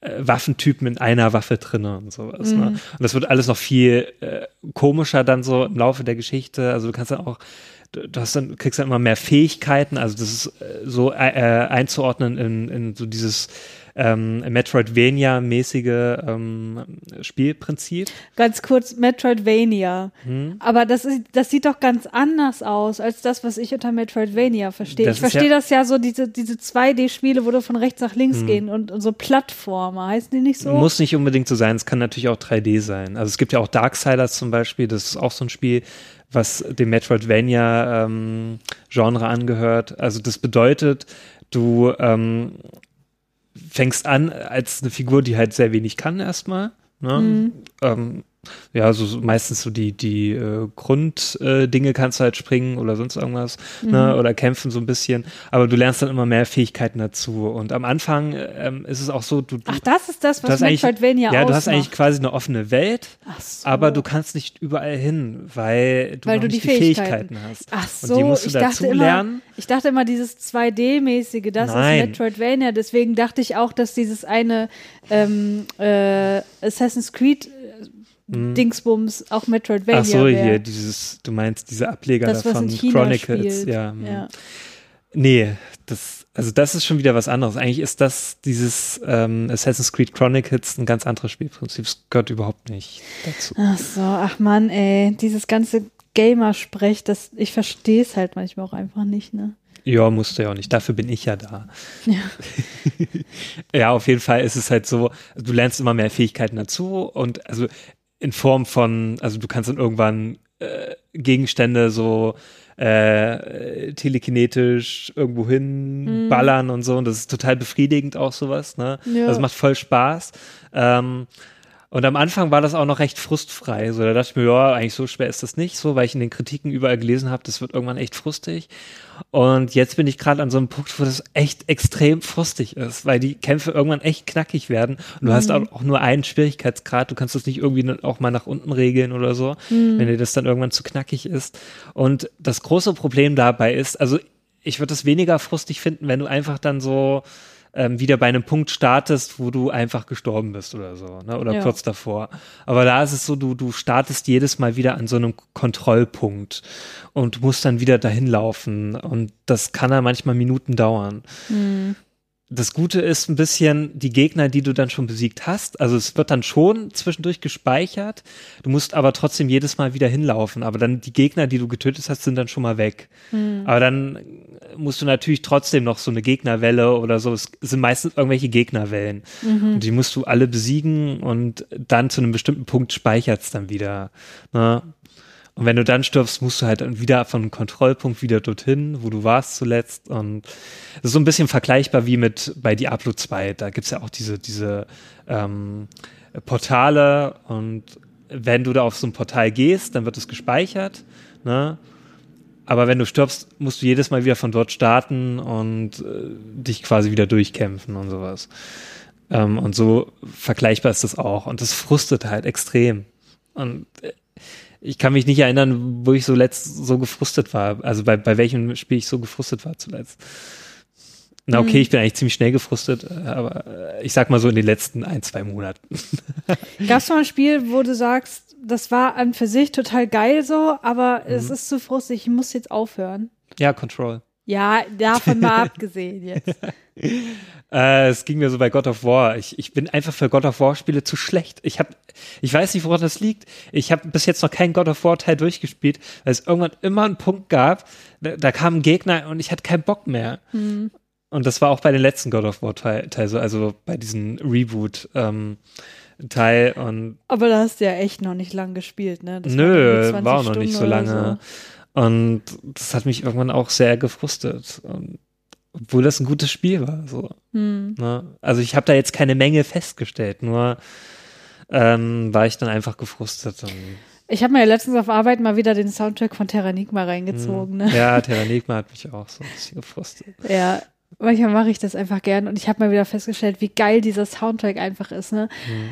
äh, Waffentypen in einer Waffe drinne und sowas. Ne? Mhm. Und das wird alles noch viel äh, komischer dann so im Laufe der Geschichte. Also du kannst dann auch, du, du hast dann, kriegst dann immer mehr Fähigkeiten. Also das ist äh, so äh, einzuordnen in, in so dieses ähm, Metroidvania-mäßige ähm, Spielprinzip. Ganz kurz, Metroidvania. Hm? Aber das, ist, das sieht doch ganz anders aus als das, was ich unter Metroidvania verstehe. Ich verstehe ja- das ja so, diese, diese 2D-Spiele, wo du von rechts nach links Hm. gehen und, und so Plattformer. Heißen die nicht so? Muss nicht unbedingt so sein, es kann natürlich auch 3D sein. Also es gibt ja auch Darksiders zum Beispiel, das ist auch so ein Spiel, was dem Metroidvania-Genre angehört. Also das bedeutet, du ähm, fängst an als eine Figur, die halt sehr wenig kann erstmal. Ne? Mhm. Ähm, ja, so meistens so die, die äh, Grunddinge äh, kannst du halt springen oder sonst irgendwas, ne, mhm. ne, oder kämpfen so ein bisschen, aber du lernst dann immer mehr Fähigkeiten dazu und am Anfang ähm, ist es auch so, du, du Ach, das ist das, was Metroidvania Ja, du hast eigentlich quasi eine offene Welt, so. aber du kannst nicht überall hin, weil du, weil du die, Fähigkeiten. Fähigkeiten. hast. Ach so, und die musst du ich dazu dachte lernen. Immer, ich dachte immer, dieses 2D-mäßige, das Nein. ist Metroidvania, deswegen dachte ich auch, dass dieses eine ähm, äh, Assassin's Creed mhm. Dingsbums auch Metroidvania. Ach so, wär. hier, dieses, du meinst diese Ableger das, davon, Chronicles, ja, ja. Nee, das, also das ist schon wieder was anderes. Eigentlich ist das, dieses ähm, Assassin's Creed Chronicles ein ganz anderes Spielprinzip. Es gehört überhaupt nicht dazu. Ach so, ach man, ey, dieses ganze Gamer-Sprech, das, ich verstehe es halt manchmal auch einfach nicht, ne? Ja, musst du ja auch nicht. Dafür bin ich ja da. Ja. ja, auf jeden Fall ist es halt so, du lernst immer mehr Fähigkeiten dazu und also in Form von, also du kannst dann irgendwann äh, Gegenstände so äh, telekinetisch irgendwo hin Mhm. ballern und so und das ist total befriedigend auch sowas, ne? Ja. Das macht voll Spaß. Ähm, und am Anfang war das auch noch recht frustfrei. So, da dachte ich mir, ja, eigentlich so schwer ist das nicht, so, weil ich in den Kritiken überall gelesen habe, das wird irgendwann echt frustig. Und jetzt bin ich gerade an so einem Punkt, wo das echt extrem frustig ist, weil die Kämpfe irgendwann echt knackig werden. Und du hast auch, auch nur einen Schwierigkeitsgrad. Du kannst das nicht irgendwie auch mal nach unten regeln oder so, wenn dir das dann irgendwann zu knackig ist. Und das große Problem dabei ist, also ich würde es weniger frustig finden, wenn du einfach dann so ähm, wieder bei einem Punkt startest, wo du einfach gestorben bist oder so, ne? oder Ja. kurz davor. Aber da ist es so, du, du startest jedes Mal wieder an so einem Kontrollpunkt und musst dann wieder dahin laufen und das kann dann manchmal Minuten dauern. Hm. Das Gute ist ein bisschen die Gegner, die du dann schon besiegt hast. Also es wird dann schon zwischendurch gespeichert. Du musst aber trotzdem jedes Mal wieder hinlaufen. Aber dann die Gegner, die du getötet hast, sind dann schon mal weg. Hm. Aber dann musst du natürlich trotzdem noch so eine Gegnerwelle oder so. Es sind meistens irgendwelche Gegnerwellen. Mhm. Und die musst du alle besiegen und dann zu einem bestimmten Punkt speichert es dann wieder. Ne? Und wenn du dann stirbst, musst du halt wieder von Kontrollpunkt wieder dorthin, wo du warst zuletzt. Und das ist so ein bisschen vergleichbar wie mit bei Diablo 2. Da gibt's ja auch diese, diese ähm, Portale und wenn du da auf so ein Portal gehst, dann wird es gespeichert. Ne? Aber wenn du stirbst, musst du jedes Mal wieder von dort starten und äh, dich quasi wieder durchkämpfen und sowas. Ähm, und so vergleichbar ist das auch. Und das frustet halt extrem. Und äh, ich kann mich nicht erinnern, wo ich so letzt so gefrustet war. Also bei, bei welchem Spiel ich so gefrustet war zuletzt. Na okay, Mhm. ich bin eigentlich ziemlich schnell gefrustet, aber äh, ich sag mal so in den letzten ein, zwei Monaten. Gab es mal ein Spiel, wo du sagst, das war an für sich total geil so, aber Mhm. es ist zu frustig, ich muss jetzt aufhören. Ja, Control. Ja, davon mal abgesehen jetzt. Äh, es ging mir so bei God of War. Ich, ich bin einfach für God of War Spiele zu schlecht. Ich habe, ich weiß nicht, woran das liegt. Ich habe bis jetzt noch keinen God of War Teil durchgespielt, weil es irgendwann immer einen Punkt gab, da, da kam ein Gegner und ich hatte keinen Bock mehr. Hm. Und das war auch bei den letzten God of War Teil, Teil so, also bei diesem Reboot ähm, Teil und Aber da hast du ja echt noch nicht lang gespielt, ne? Das nö, irgendwie 20 war auch noch nicht so Stunden lange. Und das hat mich irgendwann auch sehr gefrustet. Und, obwohl das ein gutes Spiel war. So. Hm. Ne? Also ich habe da jetzt keine Menge festgestellt, nur ähm, war ich dann einfach gefrustet. Ich habe mir ja letztens auf Arbeit mal wieder den Soundtrack von Terranigma reingezogen, ne? ja, Terranigma hat mich auch so ein bisschen gefrustet. Ja, manchmal mache ich das einfach gern und ich habe mal wieder festgestellt, wie geil dieser Soundtrack einfach ist, ne? Hm.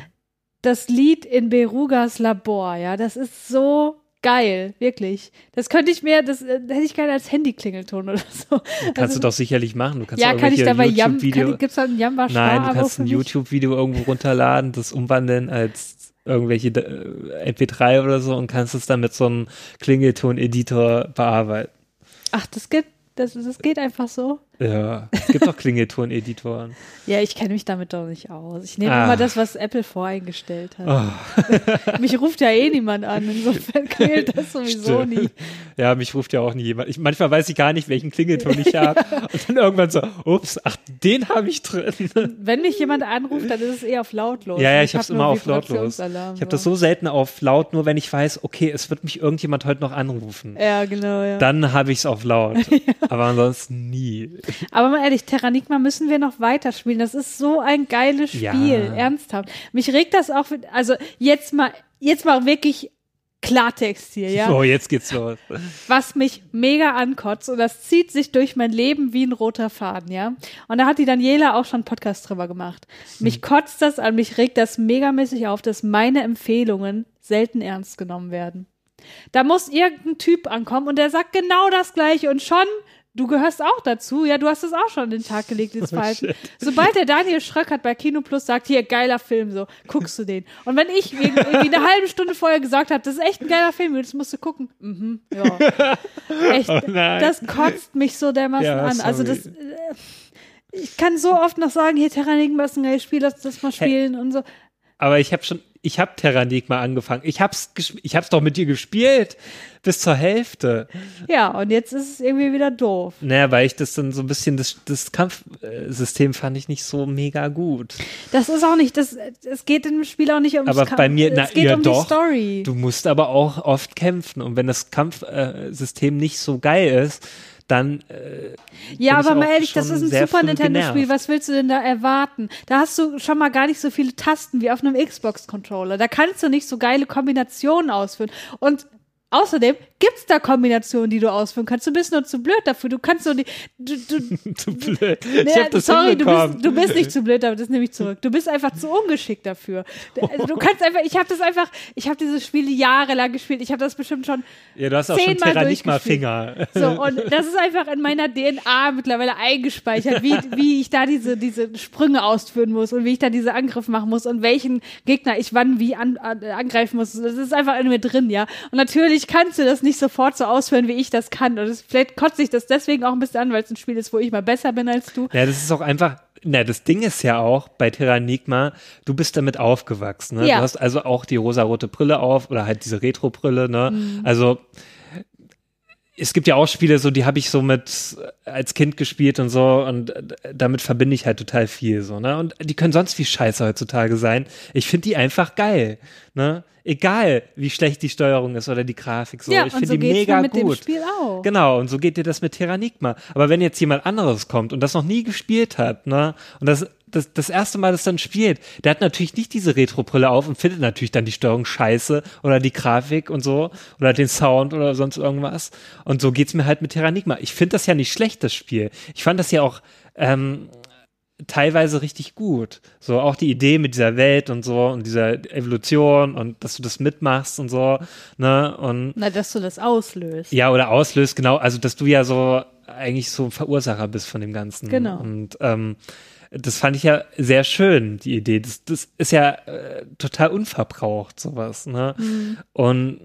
Das Lied in Berugas Labor, ja, das ist so geil, wirklich. Das könnte ich mir, das äh, hätte ich gerne als Handyklingelton oder so. Kannst Also- du doch sicherlich machen. Du kannst ja, kann ich irgendwelche dabei Jam, YouTube-Video- kann, gibt's da ein Jamba Nein, du kannst ein? YouTube-Video irgendwo runterladen, das umwandeln als irgendwelche äh, MP3 oder so und kannst es dann mit so einem Klingelton-Editor bearbeiten. Ach, das geht, das, das geht einfach so. Ja, es gibt auch Klingelton-Editoren. Ja, ich kenne mich damit doch nicht aus. Ich nehme Ah. immer das, was Apple voreingestellt hat. Oh, Mich ruft ja eh niemand an, insofern klingelt das sowieso Stimmt. nie. ja, mich ruft ja auch nie jemand. Ich, manchmal weiß ich gar nicht, welchen Klingelton ich habe. Und dann irgendwann so, ups, ach, den habe ich drin. Wenn mich jemand anruft, dann ist es eher auf lautlos. Ja, ja, Und ich hab's hab immer auf lautlos. Ich habe das so selten auf laut, nur wenn ich weiß, okay, es wird mich irgendjemand heute noch anrufen. Ja, genau, ja. Dann habe ich es auf laut. Aber ansonsten nie. Aber mal ehrlich, Terranigma müssen wir noch weiterspielen. Das ist so ein geiles Spiel, Ja. ernsthaft. Mich regt das auch, also jetzt mal, jetzt mal wirklich Klartext hier, ja. So, jetzt geht's los. was mich mega ankotzt und das zieht sich durch mein Leben wie ein roter Faden, ja. Und da hat die Daniela auch schon einen Podcast drüber gemacht. Mich kotzt das an, mich regt das megamäßig auf, dass meine Empfehlungen selten ernst genommen werden. Da muss irgendein Typ ankommen und der sagt genau das gleiche und schon, du gehörst auch dazu, ja, du hast es auch schon an den Tag gelegt, dieses Verhalten. Sobald der Daniel Schröckert bei Kino Plus sagt, hier, geiler Film, so, guckst du den. Und wenn ich irgendwie eine halbe Stunde vorher gesagt habe, das ist echt ein geiler Film, das musst du gucken. Mhm, ja. Echt, nein. das kotzt mich so dermaßen Ja, an. Also das, äh, ich kann so oft noch sagen, hier Terranigma ist ein geiles Spiel, lass das mal spielen und so. Aber ich habe schon, ich habe Terranigma angefangen. Ich hab's, ich hab's doch mit dir gespielt. Bis zur Hälfte. Ja, und jetzt ist es irgendwie wieder doof. Naja, weil ich das dann so ein bisschen, das, das Kampfsystem fand ich nicht so mega gut. Das ist auch nicht, das, es geht in dem Spiel auch nicht ums Aber Kampf- bei mir, na, es geht ja um doch. die Story. Du musst aber auch oft kämpfen. Und wenn das Kampfsystem nicht so geil ist, dann äh, Ja, aber mal ehrlich, das ist ein Super Nintendo-Spiel. Was willst du denn da erwarten? Da hast du schon mal gar nicht so viele Tasten wie auf einem Xbox-Controller. Da kannst du nicht so geile Kombinationen ausführen. Und außerdem gibt's da Kombinationen, die du ausführen kannst. Du bist nur zu blöd dafür. Du kannst so die. Du, du, zu blöd. ich Nee, hab das sorry, du bist, du bist nicht zu blöd, aber das nehme ich zurück. Du bist einfach zu ungeschickt dafür. Also Du kannst einfach, ich habe das einfach, ich habe dieses Spiel jahrelang gespielt. Ich habe das bestimmt schon ja, du hast auch schon zehnmal Terranigma-Finger. so, und das ist einfach in meiner DNA mittlerweile eingespeichert, wie, wie ich da diese, diese Sprünge ausführen muss und wie ich da diese Angriff machen muss und welchen Gegner ich wann wie an, an, angreifen muss. Das ist einfach in mir drin, ja. Und natürlich kannst du das nicht sofort so ausführen, wie ich das kann. Und das, vielleicht kotzt sich das deswegen auch ein bisschen an, weil es ein Spiel ist, wo ich mal besser bin als du. Ja, das ist auch einfach, na, das Ding ist ja auch bei Terranigma, du bist damit aufgewachsen, ne? Ja. Du hast also auch die rosarote Brille auf oder halt diese Retro-Brille, ne? Mhm. Also, es gibt ja auch Spiele, so die habe ich so mit als Kind gespielt und so und damit verbinde ich halt total viel so, ne? Und die können sonst wie scheiße heutzutage sein. Ich finde die einfach geil, ne? Egal, wie schlecht die Steuerung ist oder die Grafik so. ja, ich finde so die mega mit dem gut. Spiel auch. Genau, und so geht dir das mit Terranigma. Aber wenn jetzt jemand anderes kommt und das noch nie gespielt hat, ne, und das, das, das erste Mal das dann spielt, der hat natürlich nicht diese Retro-Brille auf und findet natürlich dann die Steuerung scheiße oder die Grafik und so oder den Sound oder sonst irgendwas. Und so geht's mir halt mit Terranigma. Ich finde das ja nicht schlecht, das Spiel. Ich fand das ja auch, ähm, teilweise richtig gut. So auch die Idee mit dieser Welt und so und dieser Evolution und dass du das mitmachst und so, ne? Und Na, dass du das auslöst. ja, oder auslöst, genau. Also, dass du ja so eigentlich so ein Verursacher bist von dem Ganzen. Genau. Und ähm, das fand ich ja sehr schön, die Idee. Das, das ist ja äh, total unverbraucht, sowas. Ne? Mhm. Und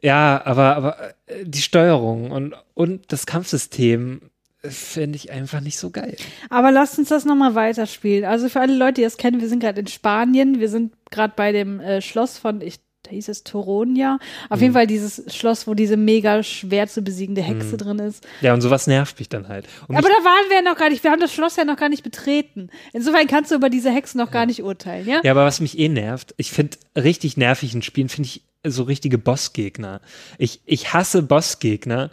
ja, aber, aber äh, die Steuerung und, und das Kampfsystem finde ich einfach nicht so geil. Aber lasst uns das nochmal weiterspielen. Also für alle Leute, die das kennen, wir sind gerade in Spanien. Wir sind gerade bei dem äh, Schloss von, ich, da hieß es Toronia. Auf Mhm. jeden Fall dieses Schloss, wo diese mega schwer zu besiegende Hexe drin ist. Ja, und sowas nervt mich dann halt. Und Aber da waren wir ja noch gar nicht. Wir haben das Schloss ja noch gar nicht betreten. Insofern kannst du über diese Hexe noch gar nicht urteilen, ja? ja, aber was mich eh nervt, ich finde richtig nervig in Spielen, finde ich so richtige Bossgegner. Ich, ich hasse Bossgegner.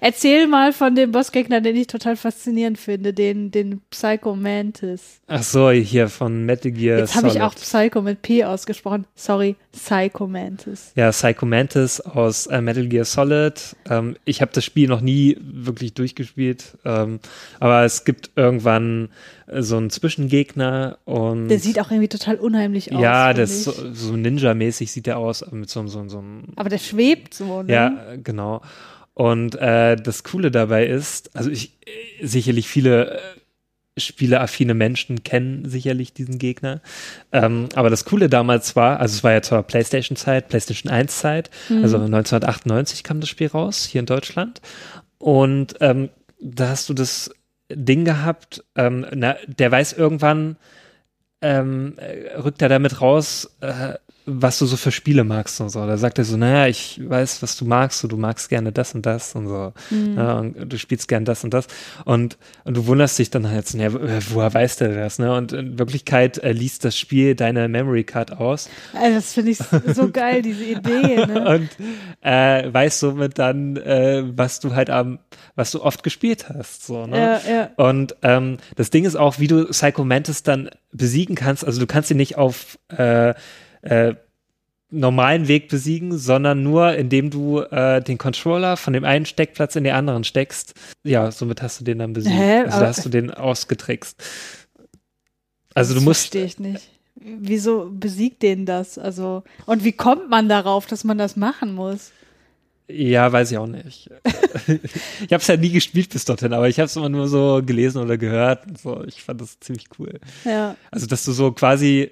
Erzähl mal von dem Bossgegner, den ich total faszinierend finde, den, den Psycho Mantis. Ach so, hier von Metal Gear Jetzt habe ich auch Psycho mit P ausgesprochen. Sorry, Psycho Mantis. Ja, Psycho Mantis aus äh, Metal Gear Solid. Ähm, ich habe das Spiel noch nie wirklich durchgespielt, ähm, aber es gibt irgendwann so einen Zwischengegner und Der sieht auch irgendwie total unheimlich aus. ja, das so, so Ninja-mäßig sieht der aus mit so, so, so einem Aber der schwebt so, ne? Ja, äh, genau. Und äh, das Coole dabei ist, also ich äh, sicherlich viele äh, spieleaffine Menschen kennen sicherlich diesen Gegner. Ähm, aber das Coole damals war, also es war ja zur PlayStation-Zeit, PlayStation 1-Zeit, also 1998 kam das Spiel raus, hier in Deutschland. Und ähm, da hast du das Ding gehabt, ähm, na, der weiß irgendwann, ähm, äh, rückt er damit raus, äh, was du so für Spiele magst und so. Da sagt er so, naja, ich weiß, was du magst, so, du magst gerne das und das und so. Mhm. Ja, und du spielst gern das und das. Und, und du wunderst dich dann halt so, naja, woher weiß der das? Ne? Und in Wirklichkeit äh, liest das Spiel deine Memory Card aus. Also das finde ich so geil, diese Idee. Ne? und äh, weiß somit dann, äh, was du halt am, was du oft gespielt hast. So, ne? Ja, ja. Und ähm, das Ding ist auch, wie du Psycho Mantis dann besiegen kannst. Also du kannst ihn nicht auf äh, äh, normalen Weg besiegen, sondern nur indem du äh, den Controller von dem einen Steckplatz in den anderen steckst. Ja, somit hast du den dann besiegt. Hä? Also da hast du den ausgetrickst. Also das du musst. Verstehe ich nicht. Wieso besiegt den das? Also und wie kommt man darauf, dass man das machen muss? Ja, weiß ich auch nicht. ich habe es ja nie gespielt bis dorthin, aber ich habe es immer nur so gelesen oder gehört. So, ich fand das ziemlich cool. Ja. Also, dass du so quasi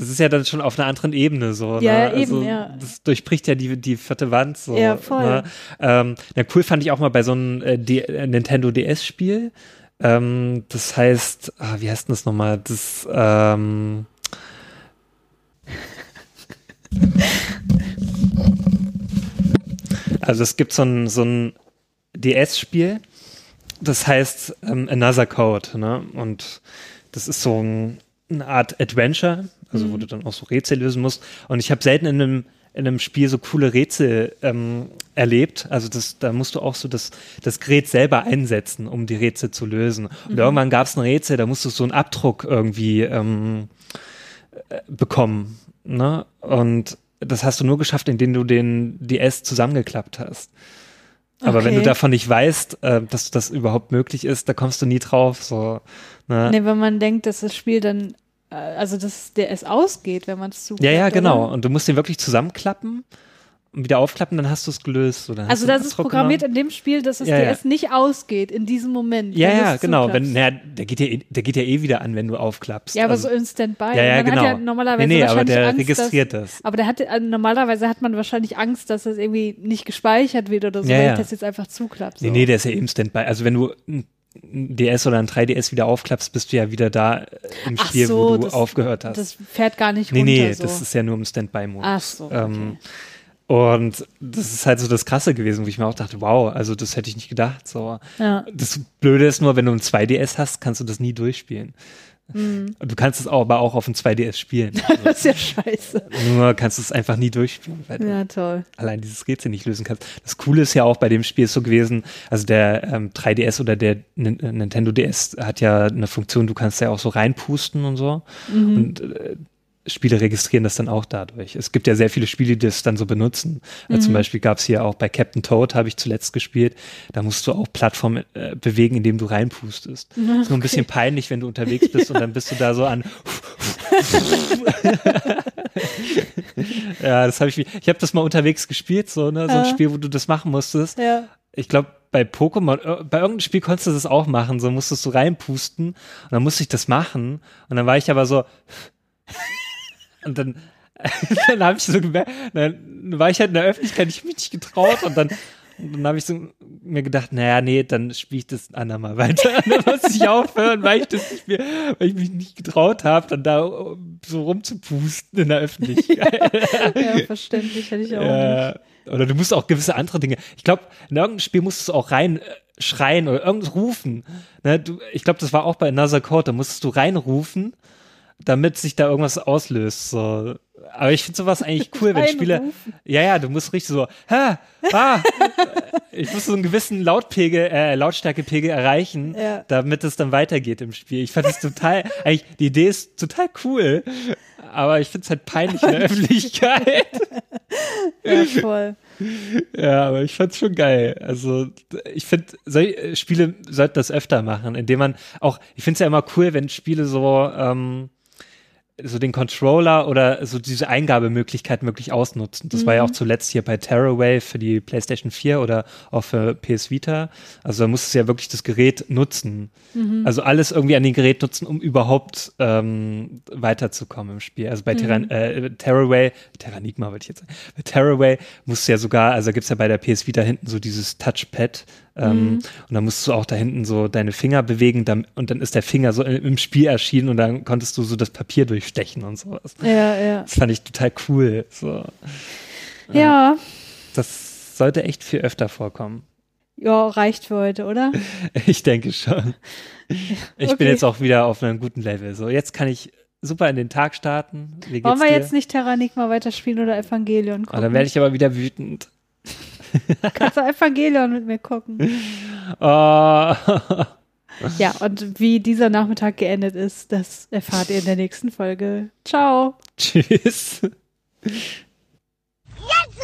das ist ja dann schon auf einer anderen Ebene so. Ja, ne? also, eben, ja. Das durchbricht ja die, die vierte Wand so. Ja, voll. Ne? Ähm, ja, cool fand ich auch mal bei so einem äh, äh Nintendo DS-Spiel. Ähm, das heißt, ah, wie heißt denn das nochmal? Das, ähm, also es gibt so ein, so ein DS-Spiel, das heißt ähm, Another Code, ne? Und das ist so ein, eine Art Adventure, also mhm. wo du dann auch so Rätsel lösen musst. Und ich habe selten in einem in einem Spiel so coole Rätsel ähm, erlebt. Also das, da musst du auch so das, das Gerät selber einsetzen, um die Rätsel zu lösen. Und mhm. irgendwann gab es ein Rätsel, da musst du so einen Abdruck irgendwie ähm, äh, bekommen. Ne? Und das hast du nur geschafft, indem du den DS zusammengeklappt hast. Aber okay. wenn du davon nicht weißt, äh, dass das überhaupt möglich ist, da kommst du nie drauf. So, ne? Nee, wenn man denkt, dass das Spiel dann also dass der es ausgeht, wenn man es zuklappt. Ja, ja, genau. Oder? Und du musst den wirklich zusammenklappen und wieder aufklappen, dann hast du es gelöst. So, also das ist programmiert genommen. in dem Spiel, dass es ja, DS ja. nicht ausgeht in diesem Moment. Ja, ja, genau. Wenn, na, der, geht ja, eh, der geht ja eh wieder an, wenn du aufklappst. Ja, aber also, so in Standby. Ja, ja, genau. Ja normalerweise nee, nee, aber der Angst, registriert dass, das. Aber der hat, also normalerweise hat man wahrscheinlich Angst, dass das irgendwie nicht gespeichert wird oder so, ja, weil ja. das jetzt einfach zuklappt. So. Nee, nee, der ist ja eben Standby. Also wenn du DS oder ein 3DS wieder aufklappst, bist du ja wieder da äh, im Ach Spiel, so, wo du das, aufgehört hast. Das fährt gar nicht runter. Nee, nee, so. das ist ja nur im Standby-Modus. Ach so. Okay. Ähm, und das ist halt so das Krasse gewesen, wo ich mir auch dachte, wow, also das hätte ich nicht gedacht. So. Ja. Das Blöde ist nur, wenn du ein 2DS hast, kannst du das nie durchspielen. Mhm. Du kannst es auch, aber auch auf dem 2DS spielen. das ist ja scheiße. Nur kannst du es einfach nie durchspielen, weil ja, du allein dieses Rätsel nicht lösen kannst. Das Coole ist ja auch bei dem Spiel so gewesen, also der ähm, 3DS oder der N Nintendo DS hat ja eine Funktion, du kannst ja auch so reinpusten und so. Mhm. Und äh, Spiele registrieren das dann auch dadurch. Es gibt ja sehr viele Spiele, die das dann so benutzen. Also mhm. Zum Beispiel gab es hier auch bei Captain Toad, habe ich zuletzt gespielt. Da musst du auch Plattformen äh, bewegen, indem du reinpustest. Okay. Ist nur ein bisschen peinlich, wenn du unterwegs bist und dann bist du da so an. ja, das habe ich. Ich habe das mal unterwegs gespielt, so ne, so ein Spiel, wo du das machen musstest. Ja. Ich glaube, bei Pokémon, äh, bei irgendeinem Spiel konntest du das auch machen, so musstest du reinpusten und dann musste ich das machen und dann war ich aber so und dann, dann habe ich so gemerkt, dann war ich halt in der Öffentlichkeit, ich mich nicht getraut und dann, und dann habe ich so mir gedacht, naja, nee, dann spiele ich das ein andermal weiter. dann muss ich aufhören, weil ich das nicht mehr, weil ich mich nicht getraut habe, dann da so rumzupusten in der Öffentlichkeit. ja, verständlich, hätte ich auch ja, nicht. Oder du musst auch gewisse andere Dinge. Ich glaube, in irgendeinem Spiel musstest du auch rein äh, schreien oder irgendwas rufen. Ne, du, ich glaube, das war auch bei Another Code, da musstest du reinrufen damit sich da irgendwas auslöst. So. Aber ich finde sowas eigentlich cool, wenn Spieler. Ja, ja, du musst richtig so, ha, ah, ich muss so einen gewissen Lautpegel, äh, Lautstärkepegel erreichen, ja. damit es dann weitergeht im Spiel. Ich fand das total, eigentlich, die Idee ist total cool, aber ich finde es halt peinlich in der Öffentlichkeit. Ja, voll. Ja, aber ich fand's schon geil. Also ich finde, solche Spiele sollten das öfter machen, indem man auch, ich finde es ja immer cool, wenn Spiele so ähm, so den Controller oder so diese Eingabemöglichkeit wirklich ausnutzen. Das mhm. war ja auch mhm. zuletzt hier bei Terraway für die PlayStation 4 oder auch für PS Vita. Also da musstest du ja wirklich das Gerät nutzen. Mhm. Also alles irgendwie an dem Gerät nutzen, um überhaupt ähm, weiterzukommen im Spiel. Also bei mhm. äh, Terraway, Terranigma wollte ich jetzt sagen, bei Terraway musst du ja sogar, also gibt's ja bei der PS Vita hinten so dieses Touchpad, Ähm, mhm. Und dann musst du auch da hinten so deine Finger bewegen dann, und dann ist der Finger so im Spiel erschienen und dann konntest du so das Papier durchstechen und sowas. Ja, ja. Das fand ich total cool. So. Ja. Das sollte echt viel öfter vorkommen. Ja, reicht für heute, oder? Ich denke schon. Ich okay. bin jetzt auch wieder auf einem guten Level. So, jetzt kann ich super in den Tag starten. Wollen wir dir? jetzt nicht Terranigma weiterspielen oder Evangelion gucken? Oh, dann werde ich aber wieder wütend. Kannst du Evangelion mit mir gucken? Oh. Ja, und wie dieser Nachmittag geendet ist, das erfahrt ihr in der nächsten Folge. Ciao. Tschüss. Jetzt